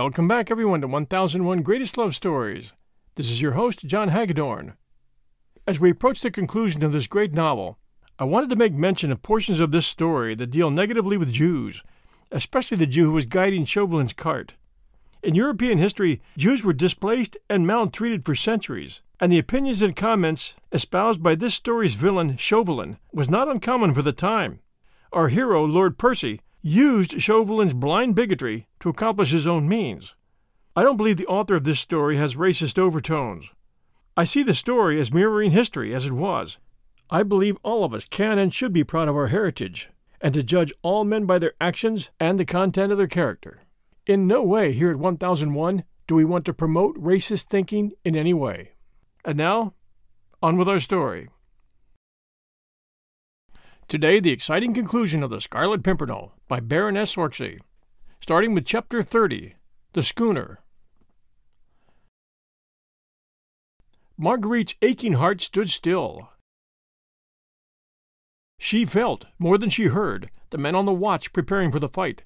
Welcome back, everyone, to 1001 Greatest Love Stories. This is your host, John Hagedorn. As we approach the conclusion of this great novel, I wanted to make mention of portions of this story that deal negatively with Jews, especially the Jew who was guiding Chauvelin's cart. In European history, Jews were displaced and maltreated for centuries, and the opinions and comments espoused by this story's villain, Chauvelin, was not uncommon for the time. Our hero, Lord Percy, used Chauvelin's blind bigotry to accomplish his own means. I don't believe the author of this story has racist overtones. I see the story as mirroring history as it was. I believe all of us can and should be proud of our heritage, and to judge all men by their actions and the content of their character. In no way here at 1001 do we want to promote racist thinking in any way. And now, on with our story. Today, the exciting conclusion of The Scarlet Pimpernel by Baroness Orczy, starting with Chapter 30 The Schooner. Marguerite's aching heart stood still. She felt, more than she heard, the men on the watch preparing for the fight.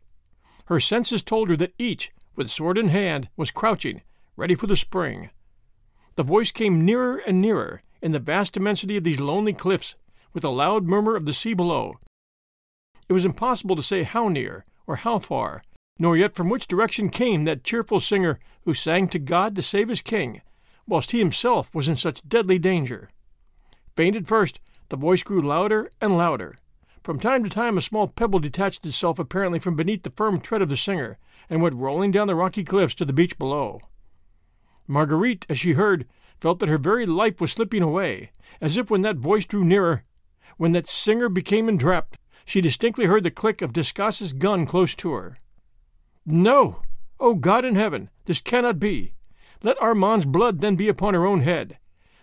Her senses told her that each, with sword in hand, was crouching, ready for the spring. The voice came nearer and nearer in the vast immensity of these lonely cliffs with a loud murmur of the sea below. It was impossible to say how near or how far, nor yet from which direction came that cheerful singer who sang to God to save his king, whilst he himself was in such deadly danger. Faint at first, the voice grew louder and louder. From time to time, a small pebble detached itself apparently from beneath the firm tread of the singer and went rolling down the rocky cliffs to the beach below. Marguerite, as she heard, felt that her very life was slipping away, as if when that voice drew nearer, when that singer became entrapped, she distinctly heard the click of Desgas's gun close to her. No! O oh God in heaven, this cannot be! Let Armand's blood then be upon her own head.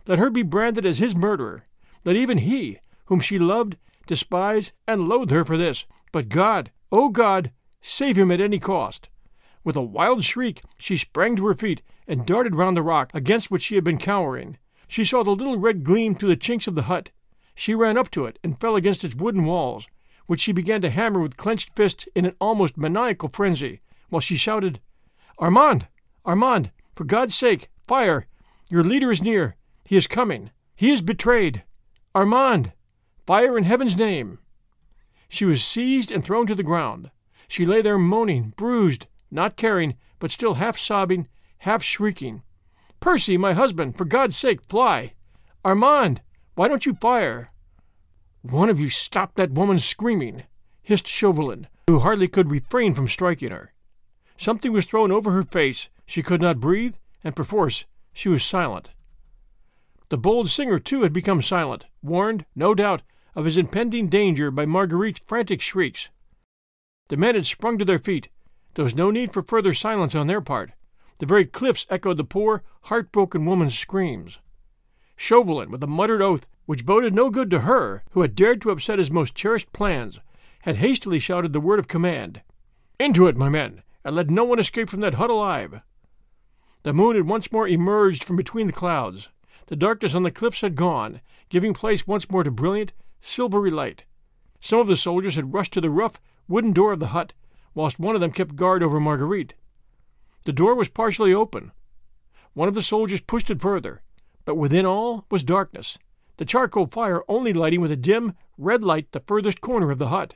Let her be branded as his murderer. Let even he, whom she loved, despise, and loathe her for this. But God, O oh God, save him at any cost. With a wild shriek, she sprang to her feet and darted round the rock against which she had been cowering. She saw the little red gleam through the chinks of the hut, she ran up to it and fell against its wooden walls, which she began to hammer with clenched fists in an almost maniacal frenzy, while she shouted, Armand! Armand! For God's sake, fire! Your leader is near. He is coming. He is betrayed. Armand! Fire in heaven's name! She was seized and thrown to the ground. She lay there moaning, bruised, not caring, but still half sobbing, half shrieking. Percy, my husband, for God's sake, fly! Armand! Why don't you fire? One of you stop that woman screaming, hissed Chauvelin, who hardly could refrain from striking her. Something was thrown over her face, she could not breathe, and perforce she was silent. The bold singer, too, had become silent, warned, no doubt, of his impending danger by Marguerite's frantic shrieks. The men had sprung to their feet. There was no need for further silence on their part. The very cliffs echoed the poor, heartbroken woman's screams. Chauvelin, with a muttered oath which boded no good to her, who had dared to upset his most cherished plans, had hastily shouted the word of command Into it, my men, and let no one escape from that hut alive. The moon had once more emerged from between the clouds. The darkness on the cliffs had gone, giving place once more to brilliant, silvery light. Some of the soldiers had rushed to the rough, wooden door of the hut, whilst one of them kept guard over Marguerite. The door was partially open. One of the soldiers pushed it further, but within all was darkness, the charcoal fire only lighting with a dim, red light the furthest corner of the hut.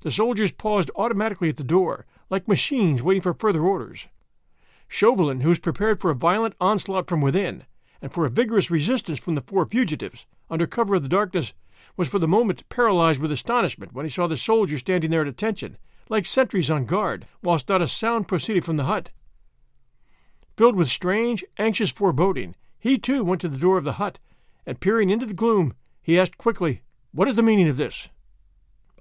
The soldiers paused automatically at the door, like machines waiting for further orders. Chauvelin, who was prepared for a violent onslaught from within, and for a vigorous resistance from the four fugitives, under cover of the darkness, was for the moment paralyzed with astonishment when he saw the soldiers standing there at attention, like sentries on guard, whilst not a sound proceeded from the hut. Filled with strange, anxious foreboding, he too went to the door of the hut, and peering into the gloom, he asked quickly, What is the meaning of this?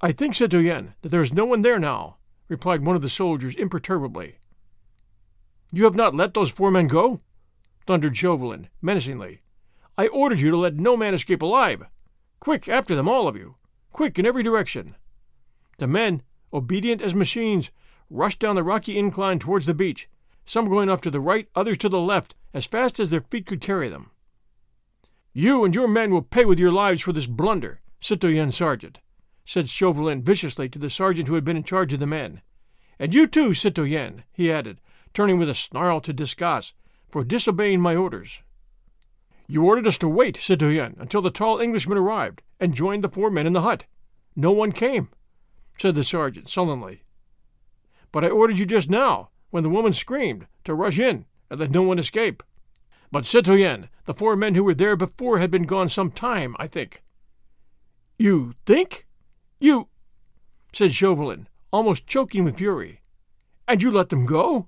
I think, citoyen, that there is no one there now, replied one of the soldiers imperturbably. You have not let those four men go? thundered Chauvelin, menacingly. I ordered you to let no man escape alive. Quick, after them, all of you. Quick, in every direction. The men, obedient as machines, rushed down the rocky incline towards the beach, some going off to the right, others to the left, as fast as their feet could carry them. You and your men will pay with your lives for this blunder, citoyen sergeant, said Chauvelin viciously to the sergeant who had been in charge of the men. And you too, citoyen, he added, turning with a snarl to Desgas for disobeying my orders. You ordered us to wait, citoyen, until the tall Englishman arrived and joined the four men in the hut. No one came, said the sergeant sullenly. But I ordered you just now, when the woman screamed, to rush in and let no one escape. But, citoyen, the four men who were there before had been gone some time, I think. You think? You, said Chauvelin, almost choking with fury. And you let them go?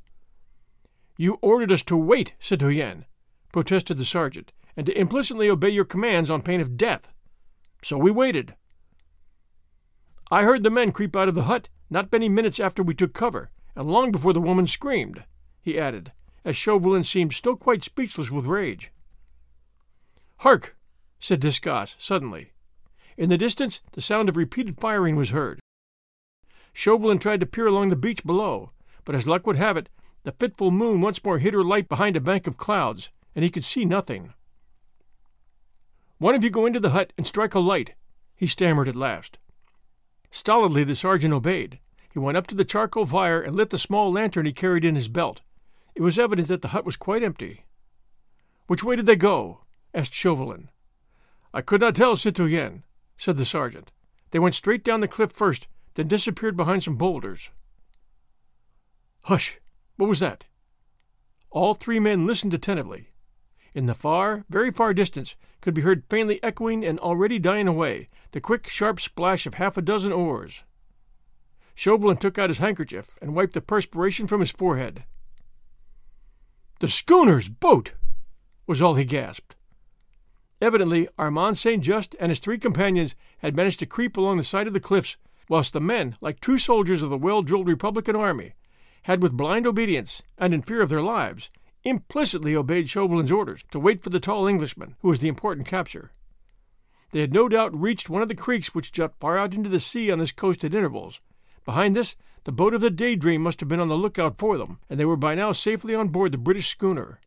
You ordered us to wait, citoyen, protested the sergeant, and to implicitly obey your commands on pain of death. So we waited. I heard the men creep out of the hut not many minutes after we took cover, and long before the woman screamed, he added, as Chauvelin seemed still quite speechless with rage. Hark! said Desgas suddenly. In the distance, the sound of repeated firing was heard. Chauvelin tried to peer along the beach below, but as luck would have it, the fitful moon once more hid her light behind a bank of clouds, and he could see nothing. One of you go into the hut and strike a light, he stammered at last. Stolidly the sergeant obeyed. He went up to the charcoal fire and lit the small lantern he carried in his belt. It was evident that the hut was quite empty. Which way did they go? asked Chauvelin. I could not tell, citoyen, said the sergeant. They went straight down the cliff first, then disappeared behind some boulders. Hush! What was that? All three men listened attentively. In the far, very far distance, could be heard faintly echoing and already dying away the quick, sharp splash of half a dozen oars. Chauvelin took out his handkerchief and wiped the perspiration from his forehead. The schooner's boat! was all he gasped. Evidently, Armand St. Just and his three companions had managed to creep along the side of the cliffs, whilst the men, like true soldiers of the well drilled Republican army, had with blind obedience, and in fear of their lives, implicitly obeyed Chauvelin's orders to wait for the tall Englishman, who was the important capture. They had no doubt reached one of the creeks which jut far out into the sea on this coast at intervals. Behind this, the boat of the Daydream must have been on the lookout for them, and they were by now safely on board the British schooner.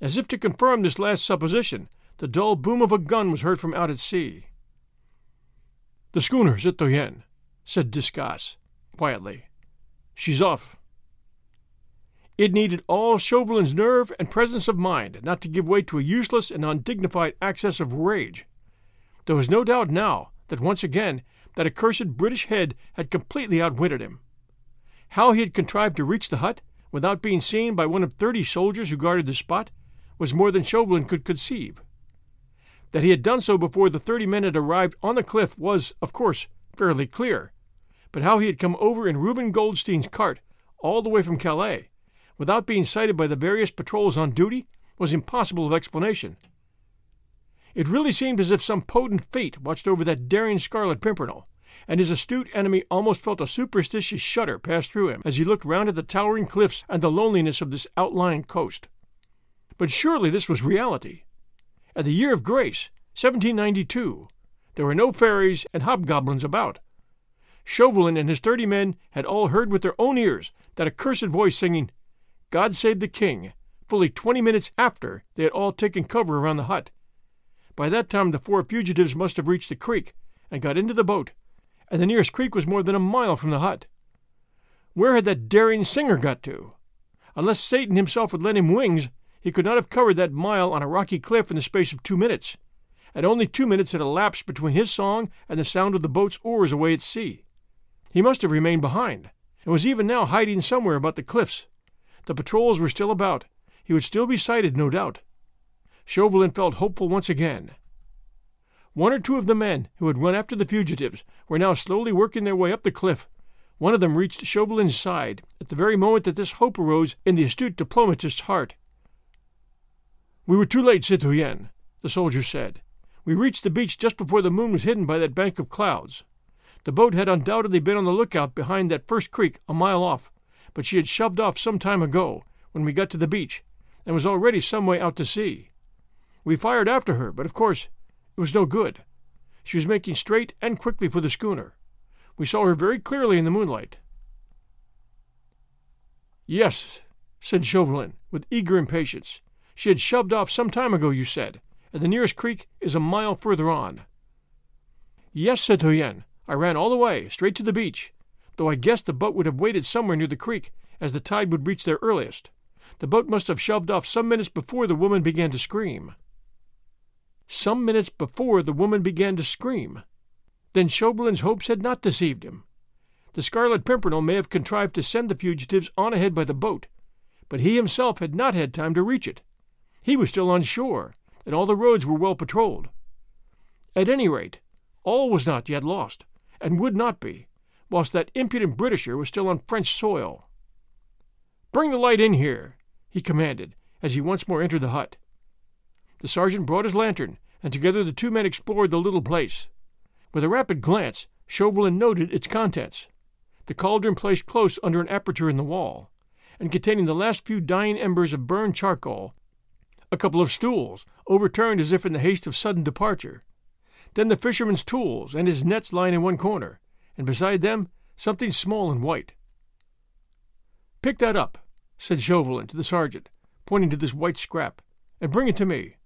As if to confirm this last supposition, the dull boom of a gun was heard from out at sea. The schooner, citoyen, said Desgas, quietly. She's off. It needed all Chauvelin's nerve and presence of mind not to give way to a useless and undignified access of rage. There was no doubt now that once again that accursed British head had completely outwitted him. How he had contrived to reach the hut without being seen by one of thirty soldiers who guarded the spot was more than Chauvelin could conceive. That he had done so before the thirty men had arrived on the cliff was, of course, fairly clear, but how he had come over in Reuben Goldstein's cart all the way from Calais, without being sighted by the various patrols on duty, was impossible of explanation. It really seemed as if some potent fate watched over that daring Scarlet Pimpernel, and his astute enemy almost felt a superstitious shudder pass through him as he looked round at the towering cliffs and the loneliness of this outlying coast. But surely this was reality. At the year of grace, 1792, there were no fairies and hobgoblins about. Chauvelin and his thirty men had all heard with their own ears that accursed voice singing, God Save the King, fully twenty minutes after they had all taken cover around the hut. By that time the four fugitives must have reached the creek and got into the boat, and the nearest creek was more than a mile from the hut. Where had that daring singer got to? Unless Satan himself had lent him wings, he could not have covered that mile on a rocky cliff in the space of two minutes, and only two minutes had elapsed between his song and the sound of the boat's oars away at sea. He must have remained behind, and was even now hiding somewhere about the cliffs. The patrols were still about. He would still be sighted, no doubt. Chauvelin felt hopeful once again. One or two of the men who had run after the fugitives were now slowly working their way up the cliff. One of them reached Chauvelin's side at the very moment that this hope arose in the astute diplomatist's heart. We were too late, citoyen, the soldier said. We reached the beach just before the moon was hidden by that bank of clouds. The boat had undoubtedly been on the lookout behind that first creek a mile off, but she had shoved off some time ago when we got to the beach, and was already some way out to sea. We fired after her, but of course it was no good. She was making straight and quickly for the schooner. We saw her very clearly in the moonlight. Yes, said Chauvelin, with eager impatience. She had shoved off some time ago, you said, and the nearest creek is a mile further on. Yes, citoyen, I ran all the way, straight to the beach, though I guessed the boat would have waited somewhere near the creek, as the tide would reach there earliest. The boat must have shoved off some minutes before the woman began to scream. Some minutes before the woman began to scream. Then Chauvelin's hopes had not deceived him. The Scarlet Pimpernel may have contrived to send the fugitives on ahead by the boat, but he himself had not had time to reach it. He was still on shore, and all the roads were well patrolled. At any rate, all was not yet lost, and would not be, whilst that impudent Britisher was still on French soil. Bring the light in here, he commanded, as he once more entered the hut. The sergeant brought his lantern, and together the two men explored the little place. With a rapid glance, Chauvelin noted its contents. The cauldron placed close under an aperture in the wall, and containing the last few dying embers of burned charcoal, a couple of stools, overturned as if in the haste of sudden departure, then the fisherman's tools and his nets lying in one corner, and beside them something small and white. Pick that up, said Chauvelin to the sergeant, pointing to this white scrap, and bring it to me.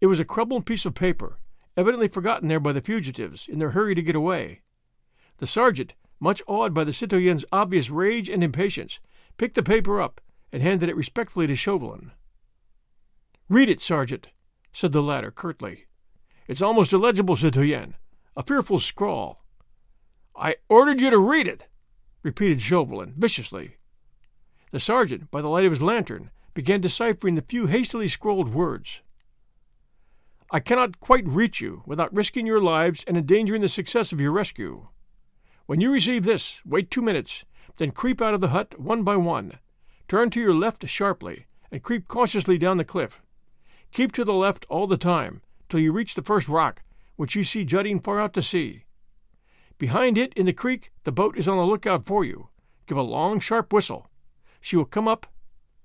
It was a crumpled piece of paper, evidently forgotten there by the fugitives in their hurry to get away. The sergeant, much awed by the citoyen's obvious rage and impatience, picked the paper up and handed it respectfully to Chauvelin. Read it, sergeant, said the latter curtly. It's almost illegible, citoyenne, a fearful scrawl. I ordered you to read it, repeated Chauvelin viciously. The sergeant, by the light of his lantern, began deciphering the few hastily scrawled words. I cannot quite reach you without risking your lives and endangering the success of your rescue. When you receive this, wait two minutes, then creep out of the hut one by one. Turn to your left sharply, and creep cautiously down the cliff. Keep to the left all the time, till you reach the first rock, which you see jutting far out to sea. Behind it, in the creek, the boat is on the lookout for you. Give a long, sharp whistle. She will come up.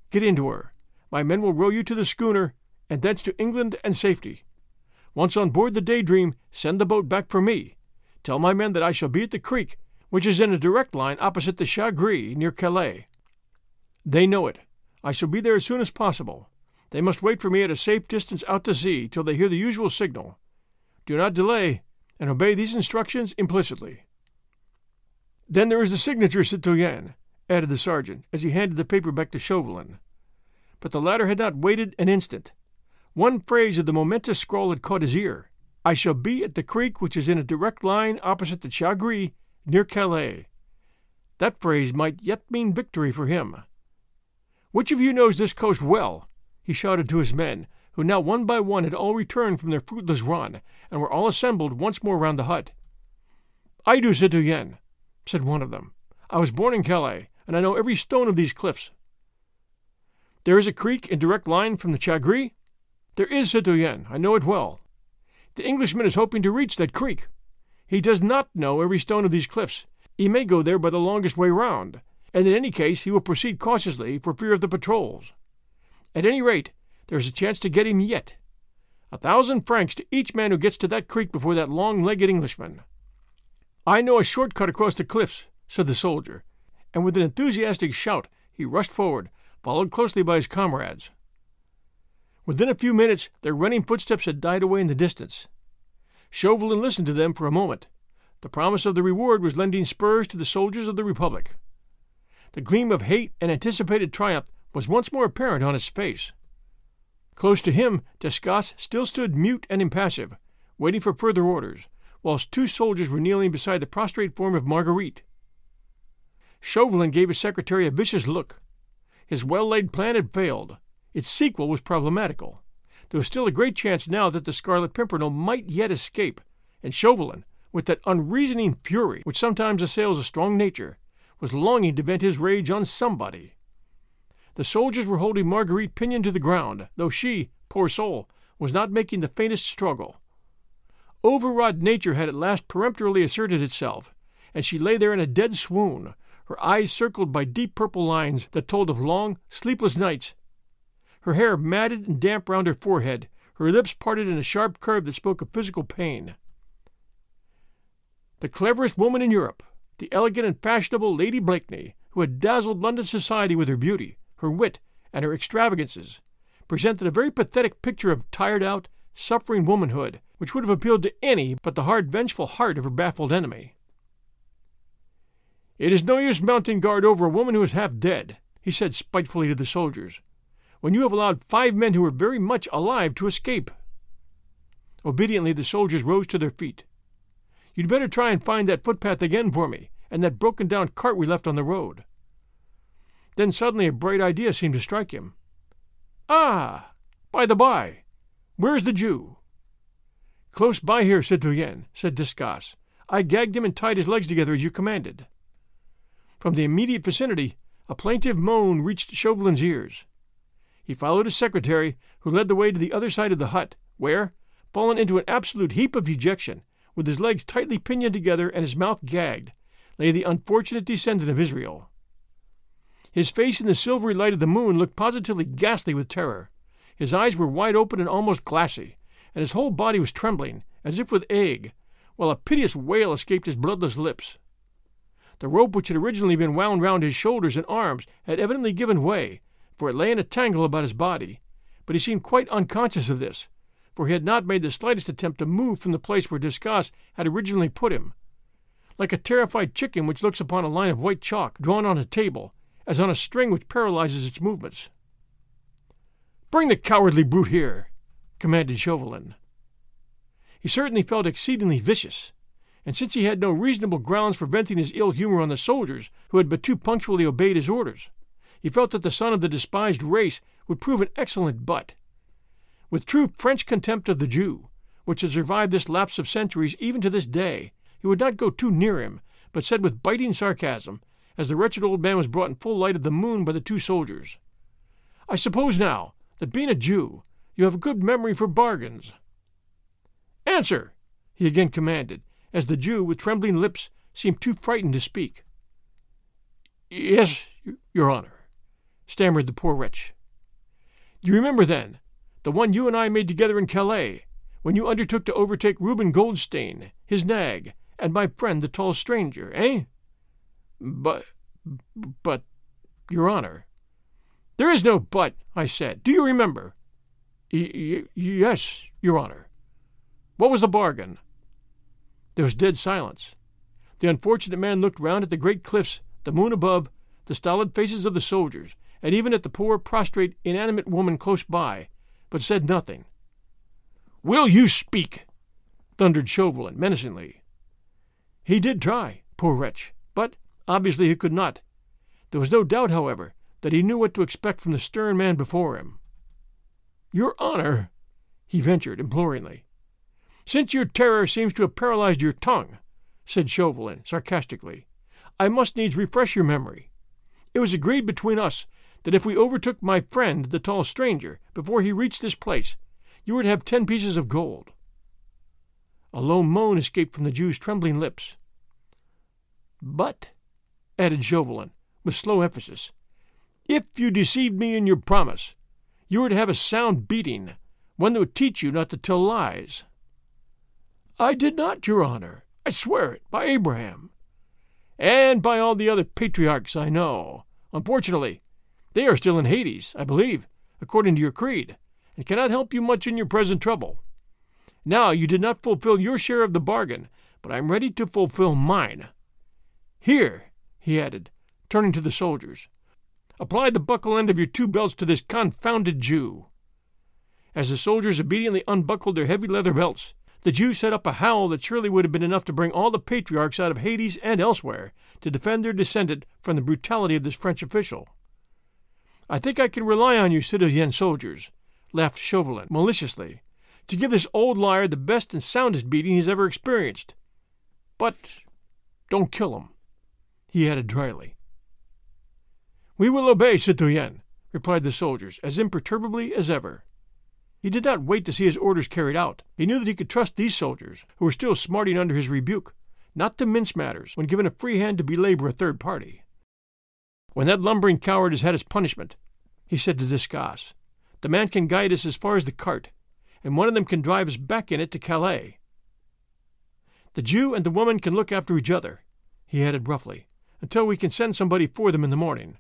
Get into her. My men will row you to the schooner, and thence to England and safety. Once on board the Daydream, send the boat back for me. Tell my men that I shall be at the creek, which is in a direct line opposite the Chat Gris, near Calais. They know it. I shall be there as soon as possible. They must wait for me at a safe distance out to sea till they hear the usual signal. Do not delay, and obey these instructions implicitly. Then there is the signature, citoyen, added the sergeant, as he handed the paper back to Chauvelin. But the latter had not waited an instant. One phrase of the momentous scrawl had caught his ear. I shall be at the creek which is in a direct line opposite the Chat Gris, near Calais. That phrase might yet mean victory for him. Which of you knows this coast well? He shouted to his men, who now one by one had all returned from their fruitless run, and were all assembled once more round the hut. I do, citoyen, said one of them. I was born in Calais, and I know every stone of these cliffs. There is a creek in direct line from the Chat Gris? There is, citoyen, I know it well. The Englishman is hoping to reach that creek. He does not know every stone of these cliffs. He may go there by the longest way round, and in any case he will proceed cautiously for fear of the patrols. At any rate, there is a chance to get him yet. A thousand francs to each man who gets to that creek before that long legged Englishman. I know a short cut across the cliffs, said the soldier, and with an enthusiastic shout he rushed forward, followed closely by his comrades. Within a few minutes their running footsteps had died away in the distance. Chauvelin listened to them for a moment. The promise of the reward was lending spurs to the soldiers of the Republic. The gleam of hate and anticipated triumph was once more apparent on his face. Close to him, Desgas still stood mute and impassive, waiting for further orders, whilst two soldiers were kneeling beside the prostrate form of Marguerite. Chauvelin gave his secretary a vicious look. His well laid plan had failed. Its sequel was problematical. There was still a great chance now that the Scarlet Pimpernel might yet escape, and Chauvelin, with that unreasoning fury which sometimes assails a strong nature, was longing to vent his rage on somebody. The soldiers were holding Marguerite pinioned to the ground, though she, poor soul, was not making the faintest struggle. Overwrought nature had at last peremptorily asserted itself, and she lay there in a dead swoon, her eyes circled by deep purple lines that told of long, sleepless nights her hair matted and damp round her forehead, her lips parted in a sharp curve that spoke of physical pain. The cleverest woman in Europe, the elegant and fashionable Lady Blakeney, who had dazzled London society with her beauty, her wit, and her extravagances, presented a very pathetic picture of tired out, suffering womanhood, which would have appealed to any but the hard, vengeful heart of her baffled enemy. It is no use mounting guard over a woman who is half dead, he said spitefully to the soldiers, when you have allowed five men who are very much alive to escape. Obediently, the soldiers rose to their feet. You'd better try and find that footpath again for me, and that broken down cart we left on the road. Then suddenly a bright idea seemed to strike him. Ah! By the by, where's the Jew? Close by here, citoyen, said Desgas. I gagged him and tied his legs together as you commanded. From the immediate vicinity, a plaintive moan reached Chauvelin's ears. He followed his secretary, who led the way to the other side of the hut, where, fallen into an absolute heap of dejection, with his legs tightly pinioned together and his mouth gagged, lay the unfortunate descendant of Israel. His face in the silvery light of the moon looked positively ghastly with terror. His eyes were wide open and almost glassy, and his whole body was trembling, as if with ague, while a piteous wail escaped his bloodless lips. The rope which had originally been wound round his shoulders and arms had evidently given way, for it lay in a tangle about his body, but he seemed quite unconscious of this, for he had not made the slightest attempt to move from the place where Desgas had originally put him. Like a terrified chicken which looks upon a line of white chalk drawn on a table, as on a string which paralyzes its movements. Bring the cowardly brute here, commanded Chauvelin. He certainly felt exceedingly vicious, and since he had no reasonable grounds for venting his ill humor on the soldiers who had but too punctually obeyed his orders, he felt that the son of the despised race would prove an excellent butt. With true French contempt of the Jew, which had survived this lapse of centuries even to this day, he would not go too near him, but said with biting sarcasm, as the wretched old man was brought in full light of the moon by the two soldiers, I suppose now that being a Jew, you have a good memory for bargains. Answer! he again commanded, as the Jew, with trembling lips, seemed too frightened to speak. Yes, your honor, stammered the poor wretch. You remember, then, the one you and I made together in Calais, when you undertook to overtake Reuben Goldstein, his nag, and my friend the tall stranger, eh? But, but, your honor. There is no but, I said. Do you remember? Y- yes, your honor. What was the bargain? There was dead silence. The unfortunate man looked round at the great cliffs, the moon above, the stolid faces of the soldiers, and even at the poor, prostrate, inanimate woman close by, but said nothing. Will you speak? thundered Chauvelin menacingly. He did try, poor wretch, but obviously he could not. There was no doubt, however, that he knew what to expect from the stern man before him. Your honor, he ventured imploringly. Since your terror seems to have paralyzed your tongue, said Chauvelin sarcastically, I must needs refresh your memory. It was agreed between us that if we overtook my friend, the tall stranger, before he reached this place, you were to have ten pieces of gold. A low moan escaped from the Jew's trembling lips. But, added Chauvelin, with slow emphasis, if you deceived me in your promise, you were to have a sound beating, one that would teach you not to tell lies. I did not, your honor. I swear it, by Abraham. And by all the other patriarchs I know. Unfortunately, they are still in Hades, I believe, according to your creed, and cannot help you much in your present trouble. Now you did not fulfill your share of the bargain, but I am ready to fulfill mine. Here, he added, turning to the soldiers, apply the buckle end of your two belts to this confounded Jew. As the soldiers obediently unbuckled their heavy leather belts, the Jew set up a howl that surely would have been enough to bring all the patriarchs out of Hades and elsewhere to defend their descendant from the brutality of this French official. I think I can rely on you, citoyen soldiers, laughed Chauvelin maliciously, to give this old liar the best and soundest beating he's ever experienced. But don't kill him, he added dryly. We will obey, citoyen, replied the soldiers, as imperturbably as ever. He did not wait to see his orders carried out. He knew that he could trust these soldiers, who were still smarting under his rebuke, not to mince matters when given a free hand to belabor a third party. When that lumbering coward has had his punishment, he said to Desgas, the man can guide us as far as the cart, and one of them can drive us back in it to Calais. The Jew and the woman can look after each other, he added roughly, until we can send somebody for them in the morning.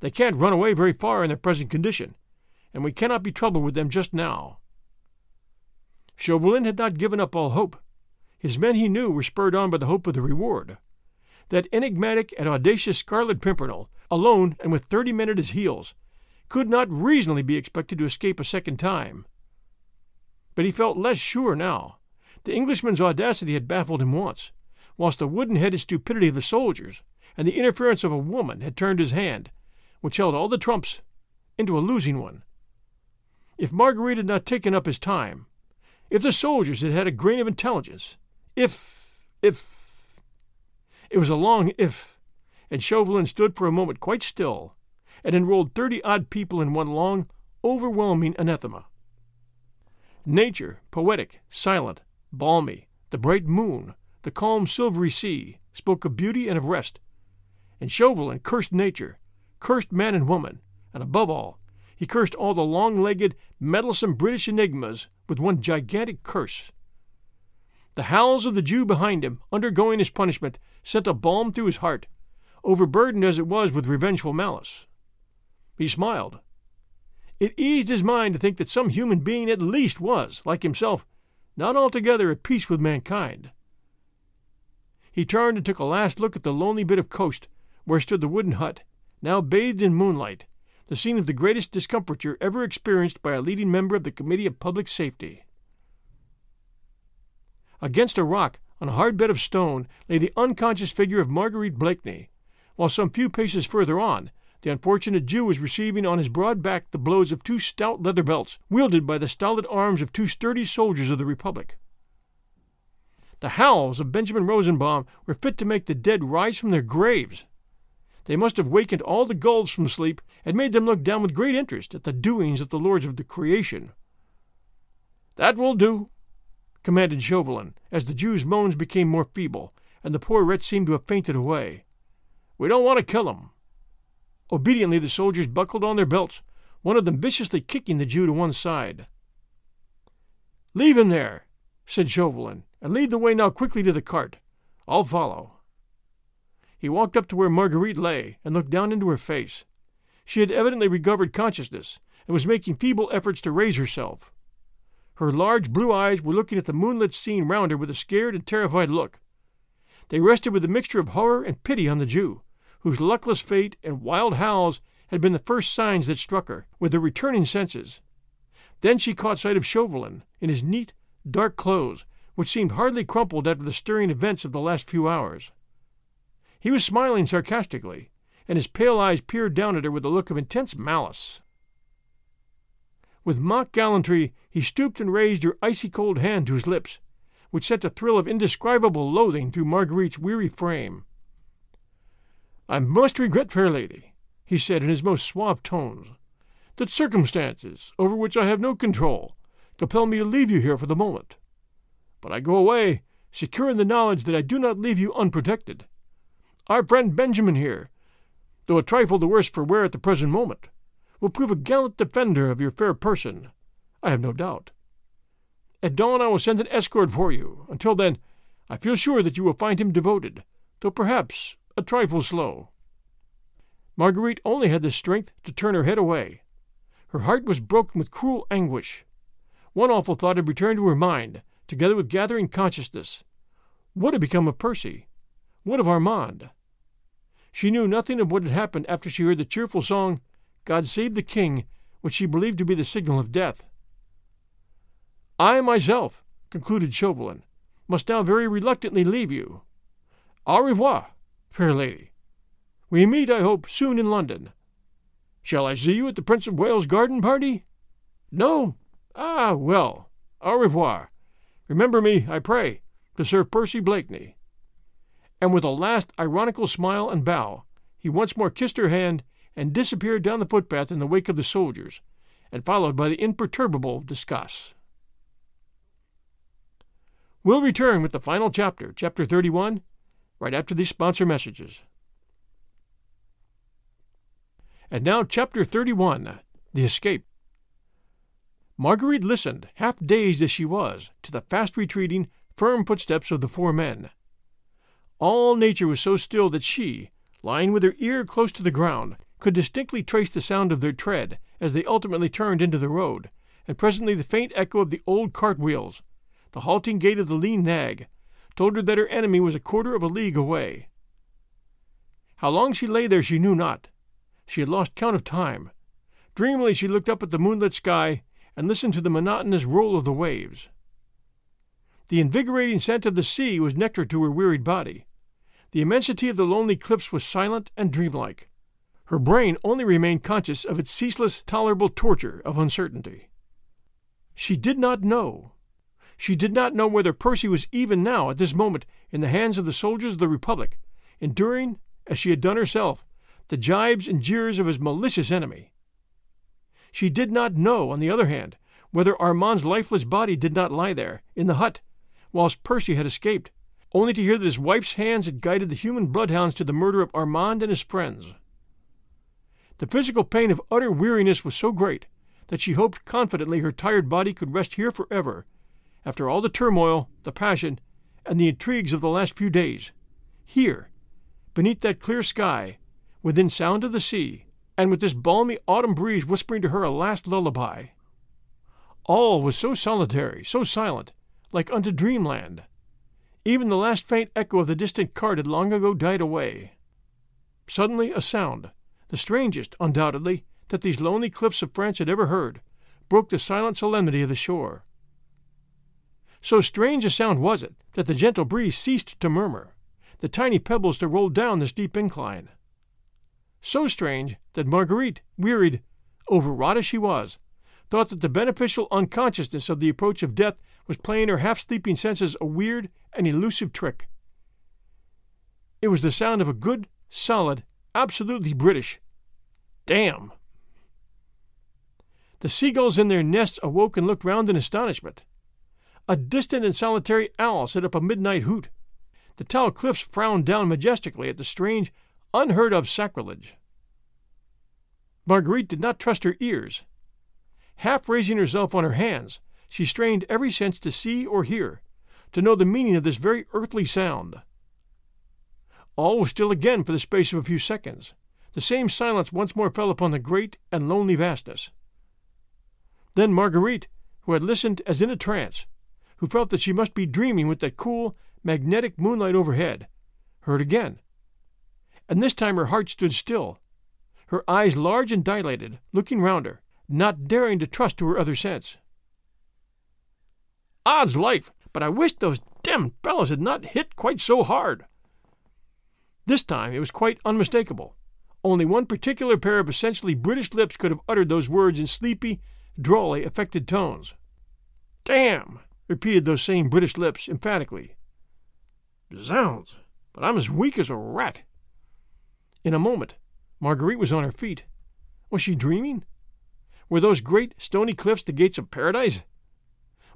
They can't run away very far in their present condition, and we cannot be troubled with them just now. Chauvelin had not given up all hope. His men, he knew, were spurred on by the hope of the reward. that enigmatic and audacious Scarlet Pimpernel, alone and with thirty men at his heels, could not reasonably be expected to escape a second time. But he felt less sure now. The Englishman's audacity had baffled him once, whilst the wooden headed stupidity of the soldiers and the interference of a woman had turned his hand, which held all the trumps, into a losing one. If Marguerite had not taken up his time, if the soldiers had had a grain of intelligence, if, if. It was a long if, and Chauvelin stood for a moment quite still, and enrolled thirty odd people in one long, overwhelming anathema. Nature, poetic, silent, balmy, the bright moon, the calm silvery sea, spoke of beauty and of rest. And Chauvelin cursed nature, cursed man and woman, and above all, he cursed all the long legged, meddlesome British enigmas with one gigantic curse. The howls of the Jew behind him, undergoing his punishment, sent a balm through his heart, overburdened as it was with revengeful malice. He smiled. It eased his mind to think that some human being at least was, like himself, not altogether at peace with mankind. He turned and took a last look at the lonely bit of coast where stood the wooden hut, now bathed in moonlight, the scene of the greatest discomfiture ever experienced by a leading member of the Committee of Public Safety. Against a rock, on a hard bed of stone, lay the unconscious figure of Marguerite Blakeney, while some few paces further on, the unfortunate Jew was receiving on his broad back the blows of two stout leather belts, wielded by the stolid arms of two sturdy soldiers of the Republic. The howls of Benjamin Rosenbaum were fit to make the dead rise from their graves. They must have wakened all the gulls from sleep and made them look down with great interest at the doings of the lords of the creation. That will do, commanded Chauvelin, as the Jew's moans became more feeble, and the poor wretch seemed to have fainted away. We don't want to kill him. Obediently, the soldiers buckled on their belts, one of them viciously kicking the Jew to one side. Leave him there, said Chauvelin, and lead the way now quickly to the cart. I'll follow. He walked up to where Marguerite lay and looked down into her face. She had evidently recovered consciousness and was making feeble efforts to raise herself. Her large blue eyes were looking at the moonlit scene round her with a scared and terrified look. They rested with a mixture of horror and pity on the Jew, whose luckless fate and wild howls had been the first signs that struck her with her returning senses. Then she caught sight of Chauvelin in his neat, dark clothes, which seemed hardly crumpled after the stirring events of the last few hours. He was smiling sarcastically, and his pale eyes peered down at her with a look of intense malice. With mock gallantry, he stooped and raised her icy cold hand to his lips, which sent a thrill of indescribable loathing through Marguerite's weary frame. I must regret, fair lady, he said in his most suave tones, that circumstances, over which I have no control, compel me to leave you here for the moment. But I go away, secure in the knowledge that I do not leave you unprotected. Our friend Benjamin here, though a trifle the worse for wear at the present moment, will prove a gallant defender of your fair person, I have no doubt. At dawn I will send an escort for you. Until then, I feel sure that you will find him devoted, though perhaps a trifle slow. Marguerite only had the strength to turn her head away. Her heart was broken with cruel anguish. One awful thought had returned to her mind, together with gathering consciousness. What had become of Percy? What of Armand? She knew nothing of what had happened after she heard the cheerful song, God Save the King, which she believed to be the signal of death. I myself, concluded Chauvelin, must now very reluctantly leave you. Au revoir, fair lady. We meet, I hope, soon in London. Shall I see you at the Prince of Wales garden party? No? Ah, well, au revoir. Remember me, I pray, to Sir Percy Blakeney and with a last ironical smile and bow, he once more kissed her hand and disappeared down the footpath in the wake of the soldiers, and followed by the imperturbable Desgas. We'll return with the final chapter, chapter 31, right after these sponsor messages. And now, chapter 31 The Escape. Marguerite listened, half dazed as she was, to the fast retreating, firm footsteps of the four men. All nature was so still that she, lying with her ear close to the ground, could distinctly trace the sound of their tread as they ultimately turned into the road, and presently the faint echo of the old cart wheels, the halting gait of the lean nag, told her that her enemy was a quarter of a league away. How long she lay there she knew not. She had lost count of time. Dreamily she looked up at the moonlit sky and listened to the monotonous roll of the waves. The invigorating scent of the sea was nectar to her wearied body. The immensity of the lonely cliffs was silent and dreamlike. Her brain only remained conscious of its ceaseless, tolerable torture of uncertainty. She did not know. She did not know whether Percy was even now, at this moment, in the hands of the soldiers of the Republic, enduring, as she had done herself, the jibes and jeers of his malicious enemy. She did not know, on the other hand, whether Armand's lifeless body did not lie there, in the hut, whilst Percy had escaped, only to hear that his wife's hands had guided the human bloodhounds to the murder of Armand and his friends. The physical pain of utter weariness was so great that she hoped confidently her tired body could rest here forever, after all the turmoil, the passion, and the intrigues of the last few days. Here, beneath that clear sky, within sound of the sea, and with this balmy autumn breeze whispering to her a last lullaby. All was so solitary, so silent, like unto dreamland. Even the last faint echo of the distant cart had long ago died away. Suddenly a sound, the strangest, undoubtedly, that these lonely cliffs of France had ever heard, broke the silent solemnity of the shore. So strange a sound was it that the gentle breeze ceased to murmur, the tiny pebbles to roll down this deep incline. So strange that Marguerite, wearied, overwrought as she was, thought that the beneficial unconsciousness of the approach of death was playing her half sleeping senses a weird and elusive trick. It was the sound of a good, solid, absolutely British damn. The seagulls in their nests awoke and looked round in astonishment. A distant and solitary owl set up a midnight hoot. The tall cliffs frowned down majestically at the strange, unheard of sacrilege. Marguerite did not trust her ears. Half raising herself on her hands, she strained every sense to see or hear, to know the meaning of this very earthly sound. All was still again for the space of a few seconds. The same silence once more fell upon the great and lonely vastness. Then Marguerite, who had listened as in a trance, who felt that she must be dreaming with that cool, magnetic moonlight overhead, heard again. And this time her heart stood still, her eyes large and dilated, looking round her, not daring to trust to her other sense. Odds life, but I wish those damned fellows had not hit quite so hard. This time it was quite unmistakable. Only one particular pair of essentially British lips could have uttered those words in sleepy, drolly, affected tones. Damn! repeated those same British lips emphatically. Zounds! But I'm as weak as a rat. In a moment, Marguerite was on her feet. Was she dreaming? Were those great stony cliffs the gates of paradise?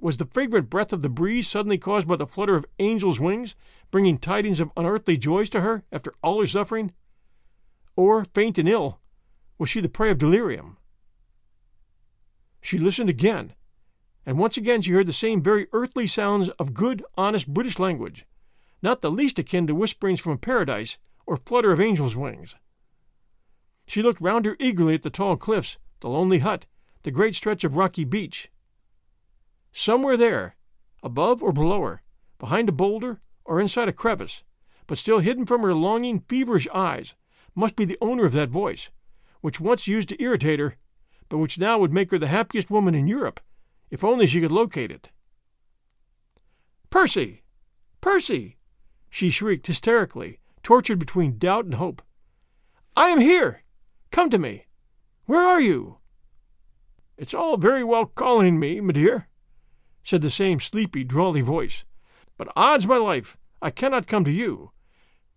Was the fragrant breath of the breeze suddenly caused by the flutter of angels' wings, bringing tidings of unearthly joys to her after all her suffering? Or, faint and ill, was she the prey of delirium? She listened again, and once again she heard the same very earthly sounds of good, honest British language, not the least akin to whisperings from a paradise or flutter of angels' wings. She looked round her eagerly at the tall cliffs, the lonely hut, the great stretch of rocky beach. Somewhere there, above or below her, behind a boulder or inside a crevice, but still hidden from her longing, feverish eyes, must be the owner of that voice, which once used to irritate her, but which now would make her the happiest woman in Europe, if only she could locate it. Percy! Percy! she shrieked hysterically, tortured between doubt and hope. I am here! Come to me! Where are you? It's all very well calling me, my dear, said the same sleepy, drawly voice, but odds my life, I cannot come to you.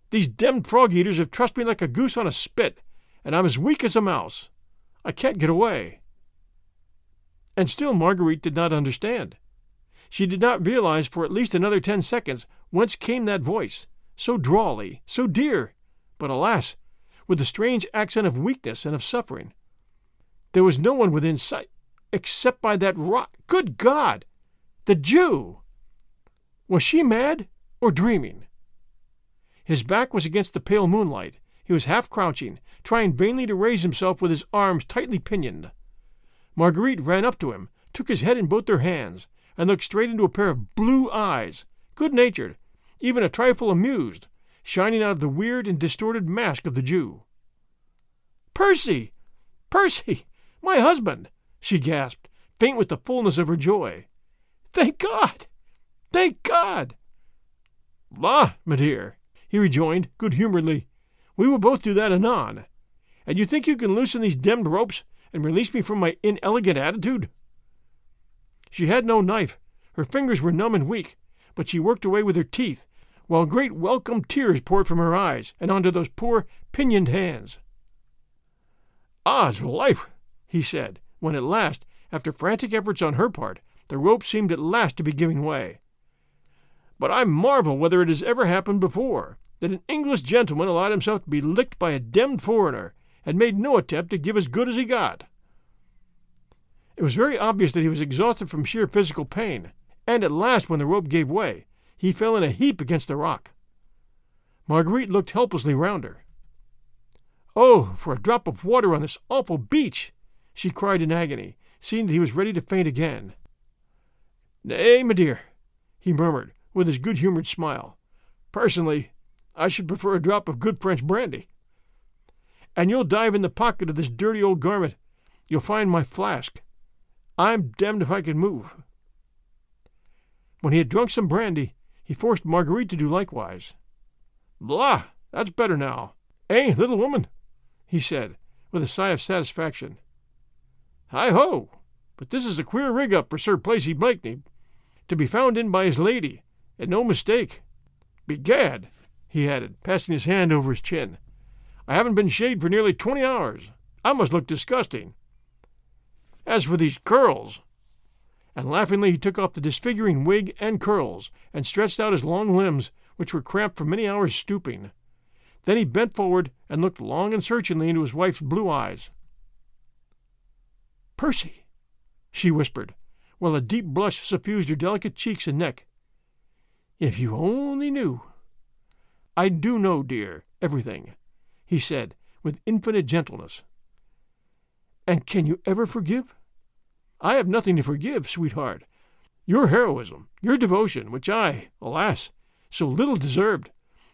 These demmed frog eaters have trussed me like a goose on a spit, and I'm as weak as a mouse. I can't get away. And still Marguerite did not understand. She did not realize for at least another ten seconds whence came that voice, so drawly, so dear, but alas, with a strange accent of weakness and of suffering. There was no one within sight, except by that rock. Good God! The Jew! Was she mad or dreaming? His back was against the pale moonlight. He was half crouching, trying vainly to raise himself with his arms tightly pinioned. Marguerite ran up to him, took his head in both her hands, and looked straight into a pair of blue eyes, good natured, even a trifle amused, shining out of the weird and distorted mask of the Jew. Percy! Percy! My husband! she gasped, faint with the fullness of her joy. Thank God! Thank God! La, my dear, he rejoined good humoredly, we will both do that anon. And you think you can loosen these demmed ropes and release me from my inelegant attitude? She had no knife. Her fingers were numb and weak, but she worked away with her teeth, while great welcome tears poured from her eyes and onto those poor pinioned hands. Odd's life, he said, when at last, after frantic efforts on her part, the rope seemed at last to be giving way. But I marvel whether it has ever happened before that an English gentleman allowed himself to be licked by a demmed foreigner and made no attempt to give as good as he got. It was very obvious that he was exhausted from sheer physical pain, and at last, when the rope gave way, he fell in a heap against the rock. Marguerite looked helplessly round her. Oh, for a drop of water on this awful beach! she cried in agony, seeing that he was ready to faint again. Nay, my dear, he murmured, with his good humored smile. Personally, I should prefer a drop of good French brandy. And you'll dive in the pocket of this dirty old garment. You'll find my flask. I'm damned if I can move. When he had drunk some brandy, he forced Marguerite to do likewise. Blah! That's better now. Eh, little woman? he said, with a sigh of satisfaction. Hi ho! But this is a queer rig up for Sir Percy Blakeney, to be found in by his lady, and no mistake. Begad, he added, passing his hand over his chin, I haven't been shaved for nearly twenty hours. I must look disgusting. As for these curls, and laughingly he took off the disfiguring wig and curls, and stretched out his long limbs, which were cramped from many hours stooping. Then he bent forward and looked long and searchingly into his wife's blue eyes. Percy, she whispered, while a deep blush suffused her delicate cheeks and neck. If you only knew. I do know, dear, everything, he said, with infinite gentleness. And can you ever forgive? I have nothing to forgive, sweetheart. Your heroism, your devotion, which I, alas, so little deserved,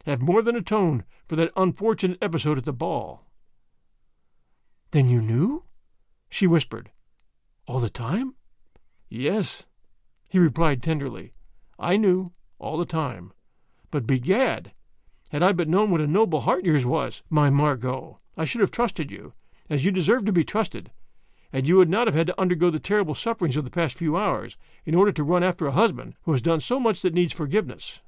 have more than atoned for that unfortunate episode at the ball. Then you knew? she whispered. All the time? Yes, he replied tenderly. I knew, all the time. But begad, had I but known what a noble heart yours was, my Margot, I should have trusted you, as you deserve to be trusted, and you would not have had to undergo the terrible sufferings of the past few hours in order to run after a husband who has done so much that needs forgiveness.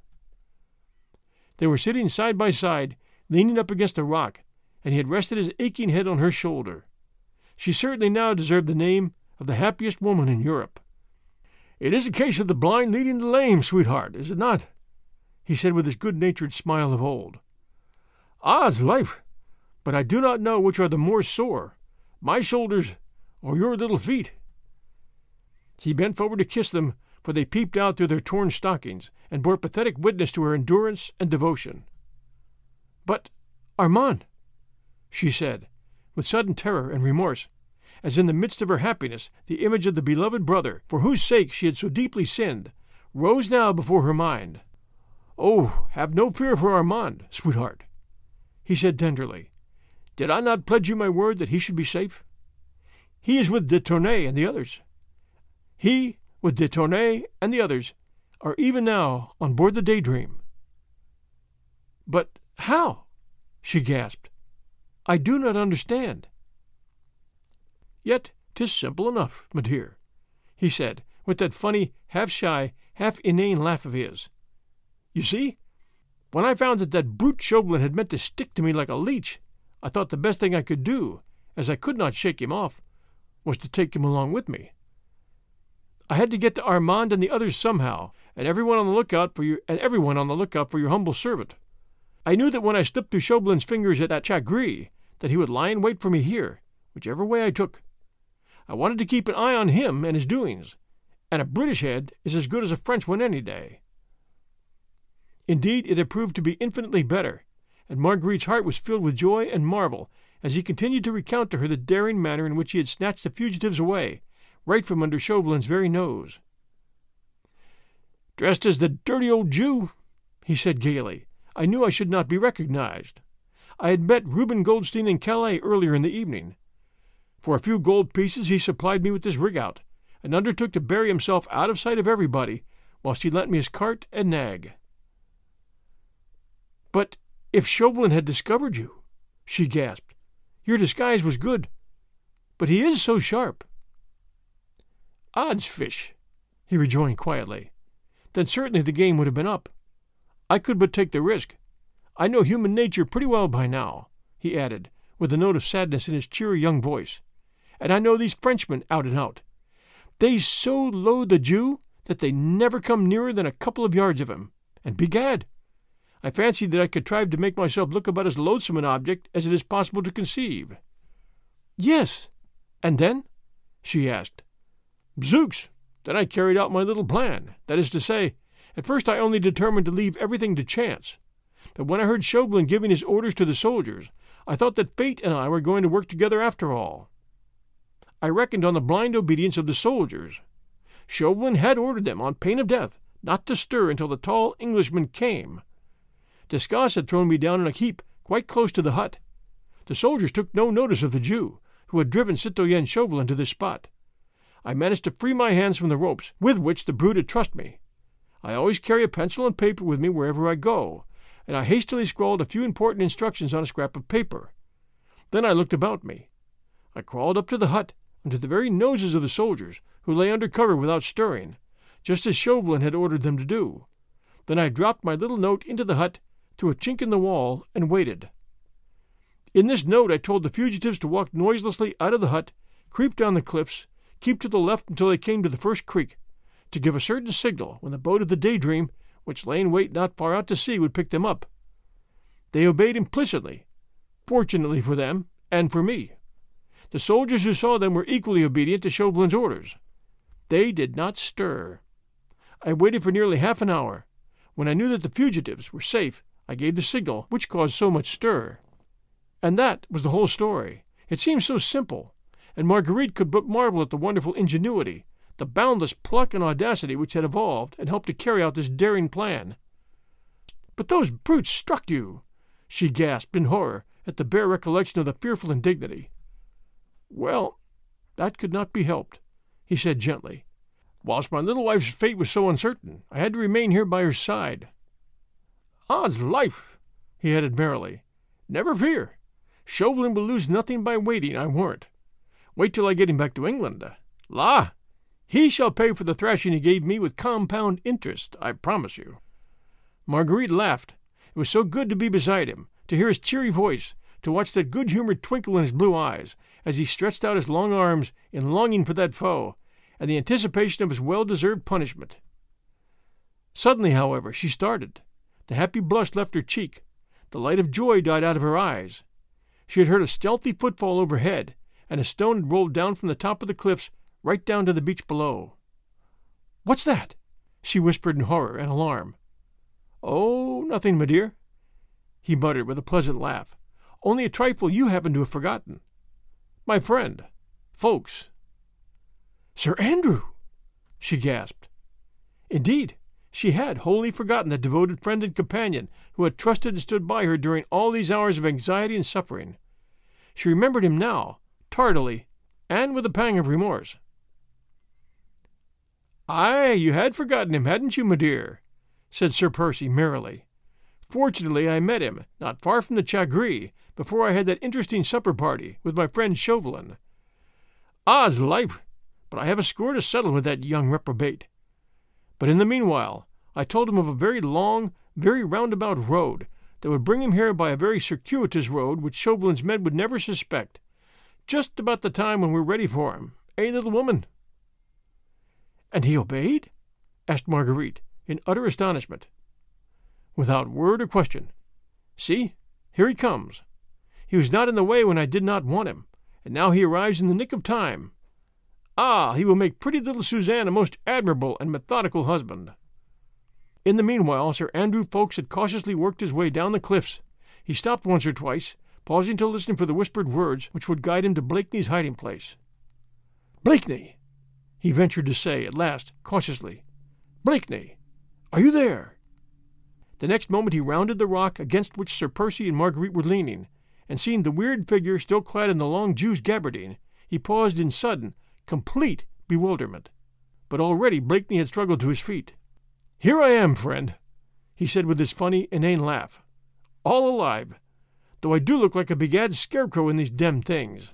They were sitting side by side, leaning up against a rock, and he had rested his aching head on her shoulder. She certainly now deserved the name of the happiest woman in Europe. It is a case of the blind leading the lame, sweetheart, is it not? he said with his good natured smile of old. Odds life! But I do not know which are the more sore, my shoulders or your little feet. He bent forward to kiss them, for they peeped out through their torn stockings, and bore pathetic witness to her endurance and devotion. But, Armand, she said, with sudden terror and remorse, as in the midst of her happiness the image of the beloved brother, for whose sake she had so deeply sinned, rose now before her mind. Oh, have no fear for Armand, sweetheart, he said tenderly. Did I not pledge you my word that he should be safe? He is with de Tournay and the others. He, with de Tournay and the others, are even now on board the Daydream. But how? she gasped. I do not understand. Yet 'tis simple enough, my dear, he said, with that funny, half shy, half inane laugh of his. You see, when I found that that brute Chauvelin had meant to stick to me like a leech, I thought the best thing I could do, as I could not shake him off, was to take him along with me. I had to get to Armand and the others somehow, and everyone on the lookout for your and everyone on the lookout for your humble servant. I knew that when I slipped through Chauvelin's fingers at, Chat Gris, that he would lie in wait for me here, whichever way I took. I wanted to keep an eye on him and his doings, and a British head is as good as a French one any day. Indeed, it had proved to be infinitely better, and Marguerite's heart was filled with joy and marvel as he continued to recount to her the daring manner in which he had snatched the fugitives away, right from under Chauvelin's very nose. Dressed as the dirty old Jew, he said gaily, I knew I should not be recognized. I had met Reuben Goldstein in Calais earlier in the evening. For a few gold pieces he supplied me with his rig out, and undertook to bury himself out of sight of everybody, whilst he lent me his cart and nag. But if Chauvelin had discovered you, she gasped, your disguise was good. But he is so sharp. Odds fish, he rejoined quietly. Then certainly the game would have been up. I could but take the risk. I know human nature pretty well by now, he added, with a note of sadness in his cheery young voice. And I know these Frenchmen out and out. They so loathe the Jew that they never come nearer than a couple of yards of him. And begad, I fancied that I contrived to make myself look about as loathsome an object as it is possible to conceive. Yes, and then? she asked. Zooks! Then I carried out my little plan. That is to say, at first I only determined to leave everything to chance. But when I heard Chauvelin giving his orders to the soldiers, I thought that fate and I were going to work together after all. I reckoned on the blind obedience of the soldiers. Chauvelin had ordered them, on pain of death, not to stir until the tall Englishman came. Desgas had thrown me down in a heap quite close to the hut. The soldiers took no notice of the Jew, who had driven citoyen Chauvelin to this spot. I managed to free my hands from the ropes with which the brute had trussed me. I always carry a pencil and paper with me wherever I go, and I hastily scrawled a few important instructions on a scrap of paper. Then I looked about me. I crawled up to the hut and to the very noses of the soldiers, who lay under cover without stirring, just as Chauvelin had ordered them to do. Then I dropped my little note into the hut through a chink in the wall and waited. In this note I told the fugitives to walk noiselessly out of the hut, creep down the cliffs, keep to the left until they came to the first creek, to give a certain signal when the boat of the Daydream which lay in wait not far out to sea, would pick them up. They obeyed implicitly, fortunately for them and for me. The soldiers who saw them were equally obedient to Chauvelin's orders. They did not stir. I waited for nearly half an hour. When I knew that the fugitives were safe, I gave the signal which caused so much stir. And that was the whole story. It seemed so simple, and Marguerite could but marvel at the wonderful ingenuity, the boundless pluck and audacity which had evolved and helped to carry out this daring plan. But those brutes struck you! she gasped in horror at the bare recollection of the fearful indignity. Well, that could not be helped, he said gently. Whilst my little wife's fate was so uncertain, I had to remain here by her side. Odds life, he added merrily. Never fear. Chauvelin will lose nothing by waiting, I warrant. Wait till I get him back to England. La! He shall pay for the thrashing he gave me with compound interest, I promise you. Marguerite laughed. It was so good to be beside him, to hear his cheery voice, to watch that good humored twinkle in his blue eyes as he stretched out his long arms in longing for that foe and the anticipation of his well deserved punishment. Suddenly, however, she started. The happy blush left her cheek. The light of joy died out of her eyes. She had heard a stealthy footfall overhead, and a stone had rolled down from the top of the cliffs right down to the beach below. What's that? she whispered in horror and alarm. Oh, nothing, my dear, he muttered with a pleasant laugh. Only a trifle you happen to have forgotten. My friend, Ffoulkes. Sir Andrew! she gasped. Indeed, she had wholly forgotten the devoted friend and companion who had trusted and stood by her during all these hours of anxiety and suffering. She remembered him now, tardily, and with a pang of remorse. Ay, you had forgotten him, hadn't you, my dear? said Sir Percy merrily. Fortunately, I met him, not far from the Chat Gris, before I had that interesting supper party with my friend Chauvelin. Odds life! But I have a score to settle with that young reprobate. But in the meanwhile, I told him of a very long, very roundabout road that would bring him here by a very circuitous road which Chauvelin's men would never suspect, just about the time when we're ready for him, eh, little woman? And he obeyed? asked Marguerite, in utter astonishment. Without word or question. See, here he comes. He was not in the way when I did not want him, and now he arrives in the nick of time. Ah, he will make pretty little Suzanne a most admirable and methodical husband. In the meanwhile, Sir Andrew Ffoulkes had cautiously worked his way down the cliffs. He stopped once or twice, pausing to listen for the whispered words which would guide him to Blakeney's hiding place. Blakeney! he ventured to say at last, cautiously. Blakeney, are you there? The next moment he rounded the rock against which Sir Percy and Marguerite were leaning, and seeing the weird figure still clad in the long Jew's gabardine, he paused in sudden, complete bewilderment. But already Blakeney had struggled to his feet. Here I am, friend, he said with his funny, inane laugh. All alive, though I do look like a begad scarecrow in these demmed things.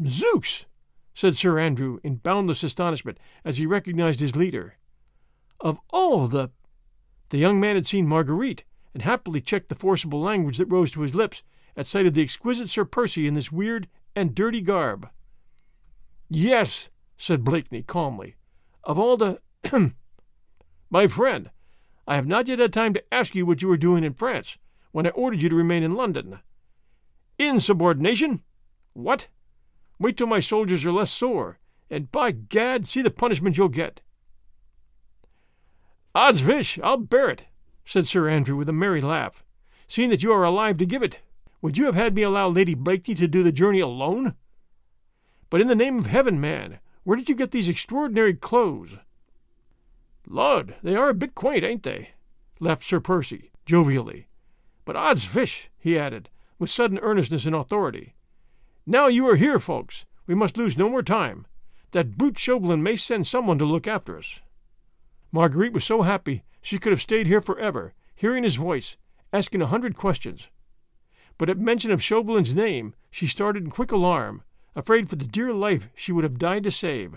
Zooks! said Sir Andrew in boundless astonishment as he recognized his leader. Of all the. The young man had seen Marguerite, and happily checked the forcible language that rose to his lips at sight of the exquisite Sir Percy in this weird and dirty garb. Yes, said Blakeney calmly. Of all the. My friend, I have not yet had time to ask you what you were doing in France when I ordered you to remain in London. Insubordination? What? Wait till my soldiers are less sore, and by gad, see the punishment you'll get. Odds fish, I'll bear it, said Sir Andrew with a merry laugh, seeing that you are alive to give it. Would you have had me allow Lady Blakeney to do the journey alone? But in the name of heaven, man, where did you get these extraordinary clothes? Lord, they are a bit quaint, ain't they? laughed Sir Percy, jovially. But odds fish, he added, with sudden earnestness and authority. Now you are here, Ffoulkes. We must lose no more time. That brute Chauvelin may send someone to look after us. Marguerite was so happy she could have stayed here forever, hearing his voice, asking a hundred questions. But at mention of Chauvelin's name, she started in quick alarm, afraid for the dear life she would have died to save.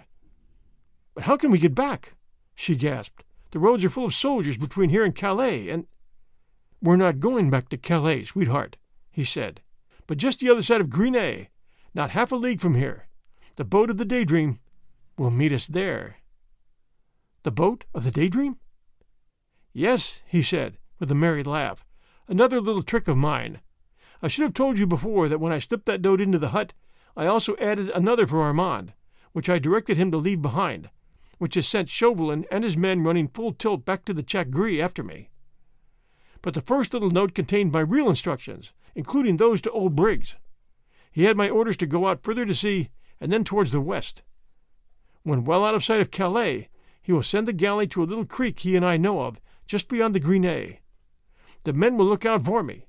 But how can we get back? she gasped. The roads are full of soldiers between here and Calais, and. We're not going back to Calais, sweetheart, he said, but just the other side of Gris Nez, not half a league from here. The boat of the Daydream will meet us there. The boat of the Daydream? Yes, he said, with a merry laugh. Another little trick of mine. I should have told you before that when I slipped that note into the hut, I also added another for Armand, which I directed him to leave behind, which has sent Chauvelin and his men running full tilt back to the Chat after me. But the first little note contained my real instructions, including those to old Briggs. He had my orders to go out further to sea and then towards the west. When well out of sight of Calais, he will send the galley to a little creek he and I know of, just beyond the Gris Nez. The men will look out for me.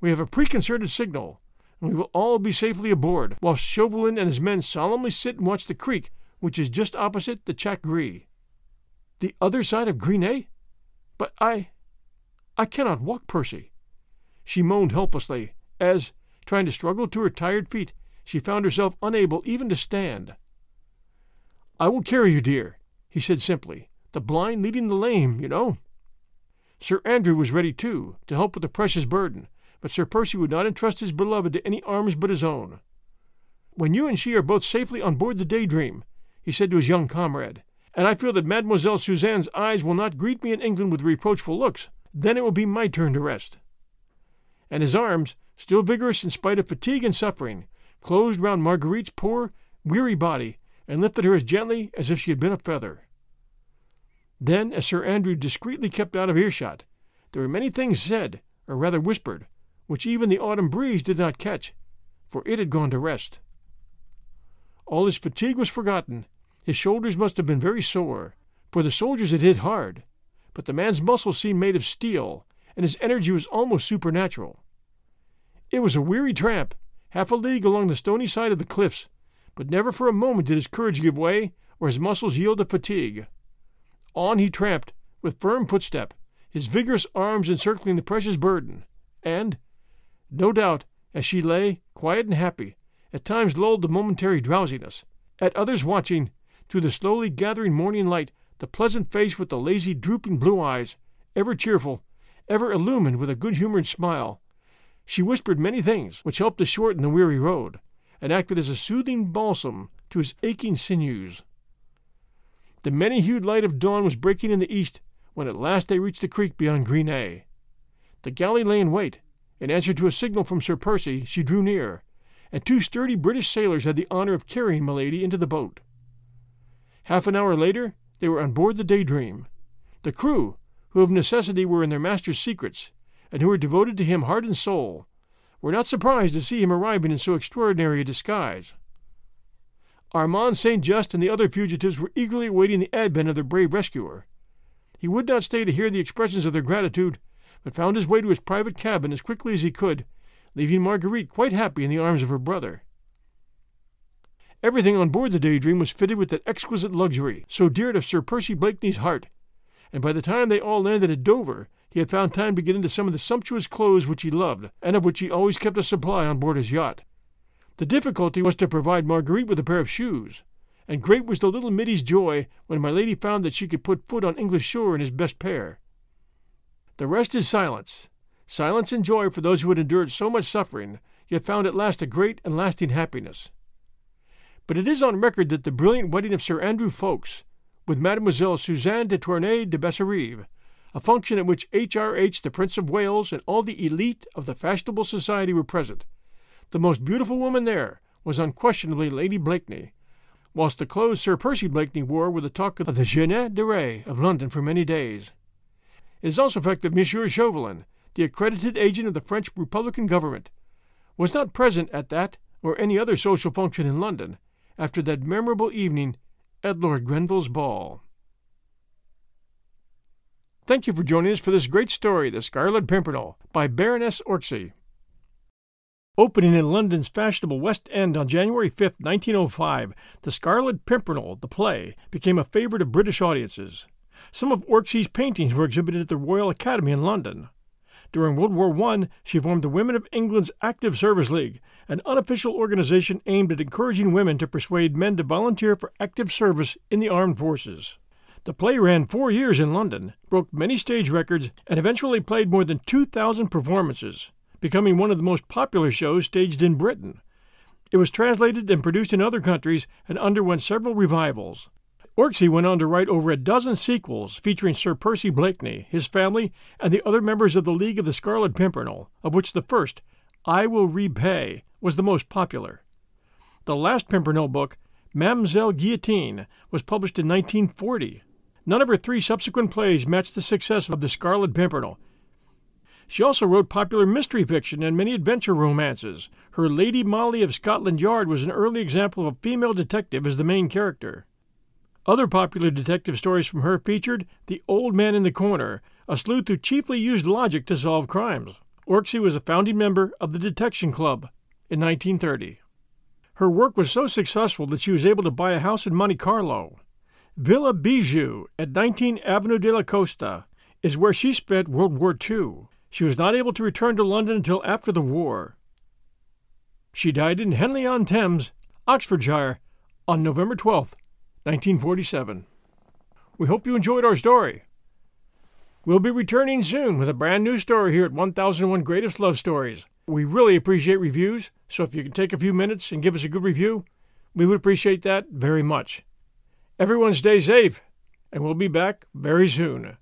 We have a preconcerted signal, and we will all be safely aboard, whilst Chauvelin and his men solemnly sit and watch the creek which is just opposite the Chat Gris. The other side of Gris Nez? But I. I cannot walk, Percy. She moaned helplessly, as, trying to struggle to her tired feet, she found herself unable even to stand. I will carry you, dear, he said simply. The blind leading the lame, you know. Sir Andrew was ready, too, to help with the precious burden, but Sir Percy would not entrust his beloved to any arms but his own. When you and she are both safely on board the Daydream, he said to his young comrade, and I feel that Mademoiselle Suzanne's eyes will not greet me in England with reproachful looks, then it will be my turn to rest. And his arms, still vigorous in spite of fatigue and suffering, closed round Marguerite's poor, weary body and lifted her as gently as if she had been a feather. Then, as Sir Andrew discreetly kept out of earshot, there were many things said, or rather whispered, which even the autumn breeze did not catch, for it had gone to rest. All his fatigue was forgotten. His shoulders must have been very sore, for the soldiers had hit hard, but the man's muscles seemed made of steel, and his energy was almost supernatural. It was a weary tramp, half a league along the stony side of the cliffs, but never for a moment did his courage give way or his muscles yield to fatigue. On he tramped, with firm footstep, his vigorous arms encircling the precious burden, and, no doubt, as she lay, quiet and happy, at times lulled to momentary drowsiness, at others watching, through the slowly gathering morning light, the pleasant face with the lazy, drooping blue eyes, ever cheerful, ever illumined with a good humored smile. She whispered many things which helped to shorten the weary road, and acted as a soothing balsam to his aching sinews. The many hued light of dawn was breaking in the east when at last they reached the creek beyond Gris Nez. The galley lay in wait. In answer to a signal from Sir Percy, she drew near, and two sturdy British sailors had the honor of carrying Milady into the boat. Half an hour later, they were on board the Daydream. The crew, who of necessity were in their master's secrets, and who were devoted to him heart and soul, were not surprised to see him arriving in so extraordinary a disguise. Armand St. Just and the other fugitives were eagerly awaiting the advent of their brave rescuer. He would not stay to hear the expressions of their gratitude, but found his way to his private cabin as quickly as he could, leaving Marguerite quite happy in the arms of her brother. Everything on board the Daydream was fitted with that exquisite luxury so dear to Sir Percy Blakeney's heart, and by the time they all landed at Dover, he had found time to get into some of the sumptuous clothes which he loved, and of which he always kept a supply on board his yacht. The difficulty was to provide Marguerite with a pair of shoes, and great was the little middy's joy when my lady found that she could put foot on English shore in his best pair. The rest is silence, silence and joy for those who had endured so much suffering, yet found at last a great and lasting happiness. But it is on record that the brilliant wedding of Sir Andrew Ffoulkes with Mademoiselle Suzanne de Tournay de Basserive, a function at which H.R.H. the Prince of Wales and all the elite of the fashionable society were present, the most beautiful woman there was unquestionably Lady Blakeney, whilst the clothes Sir Percy Blakeney wore were the talk of the jeunesse dorée of London for many days. It is also a fact that Monsieur Chauvelin, the accredited agent of the French Republican government, was not present at that or any other social function in London after that memorable evening at Lord Grenville's ball. Thank you for joining us for this great story, The Scarlet Pimpernel, by Baroness Orczy. Opening in London's fashionable West End on January 5, 1905, The Scarlet Pimpernel, the play, became a favorite of British audiences. Some of Orczy's paintings were exhibited at the Royal Academy in London. During World War I, she formed the Women of England's Active Service League, an unofficial organization aimed at encouraging women to persuade men to volunteer for active service in the armed forces. The play ran four years in London, broke many stage records, and eventually played more than 2,000 performances becoming one of the most popular shows staged in Britain. It was translated and produced in other countries and underwent several revivals. Orczy went on to write over a dozen sequels featuring Sir Percy Blakeney, his family, and the other members of the League of the Scarlet Pimpernel, of which the first, I Will Repay, was the most popular. The last Pimpernel book, Mademoiselle Guillotine, was published in 1940. None of her three subsequent plays matched the success of The Scarlet Pimpernel, she also wrote popular mystery fiction and many adventure romances. Her Lady Molly of Scotland Yard was an early example of a female detective as the main character. Other popular detective stories from her featured The Old Man in the Corner, a sleuth who chiefly used logic to solve crimes. Orczy was a founding member of the Detection Club in 1930. Her work was so successful that she was able to buy a house in Monte Carlo. Villa Bijou at 19 Avenue de la Costa is where she spent World War II. She was not able to return to London until after the war. She died in Henley on Thames, Oxfordshire, on November 12, 1947. We hope you enjoyed our story. We'll be returning soon with a brand new story here at 1001 Greatest Love Stories. We really appreciate reviews, so if you can take a few minutes and give us a good review, we would appreciate that very much. Everyone stay safe, and we'll be back very soon.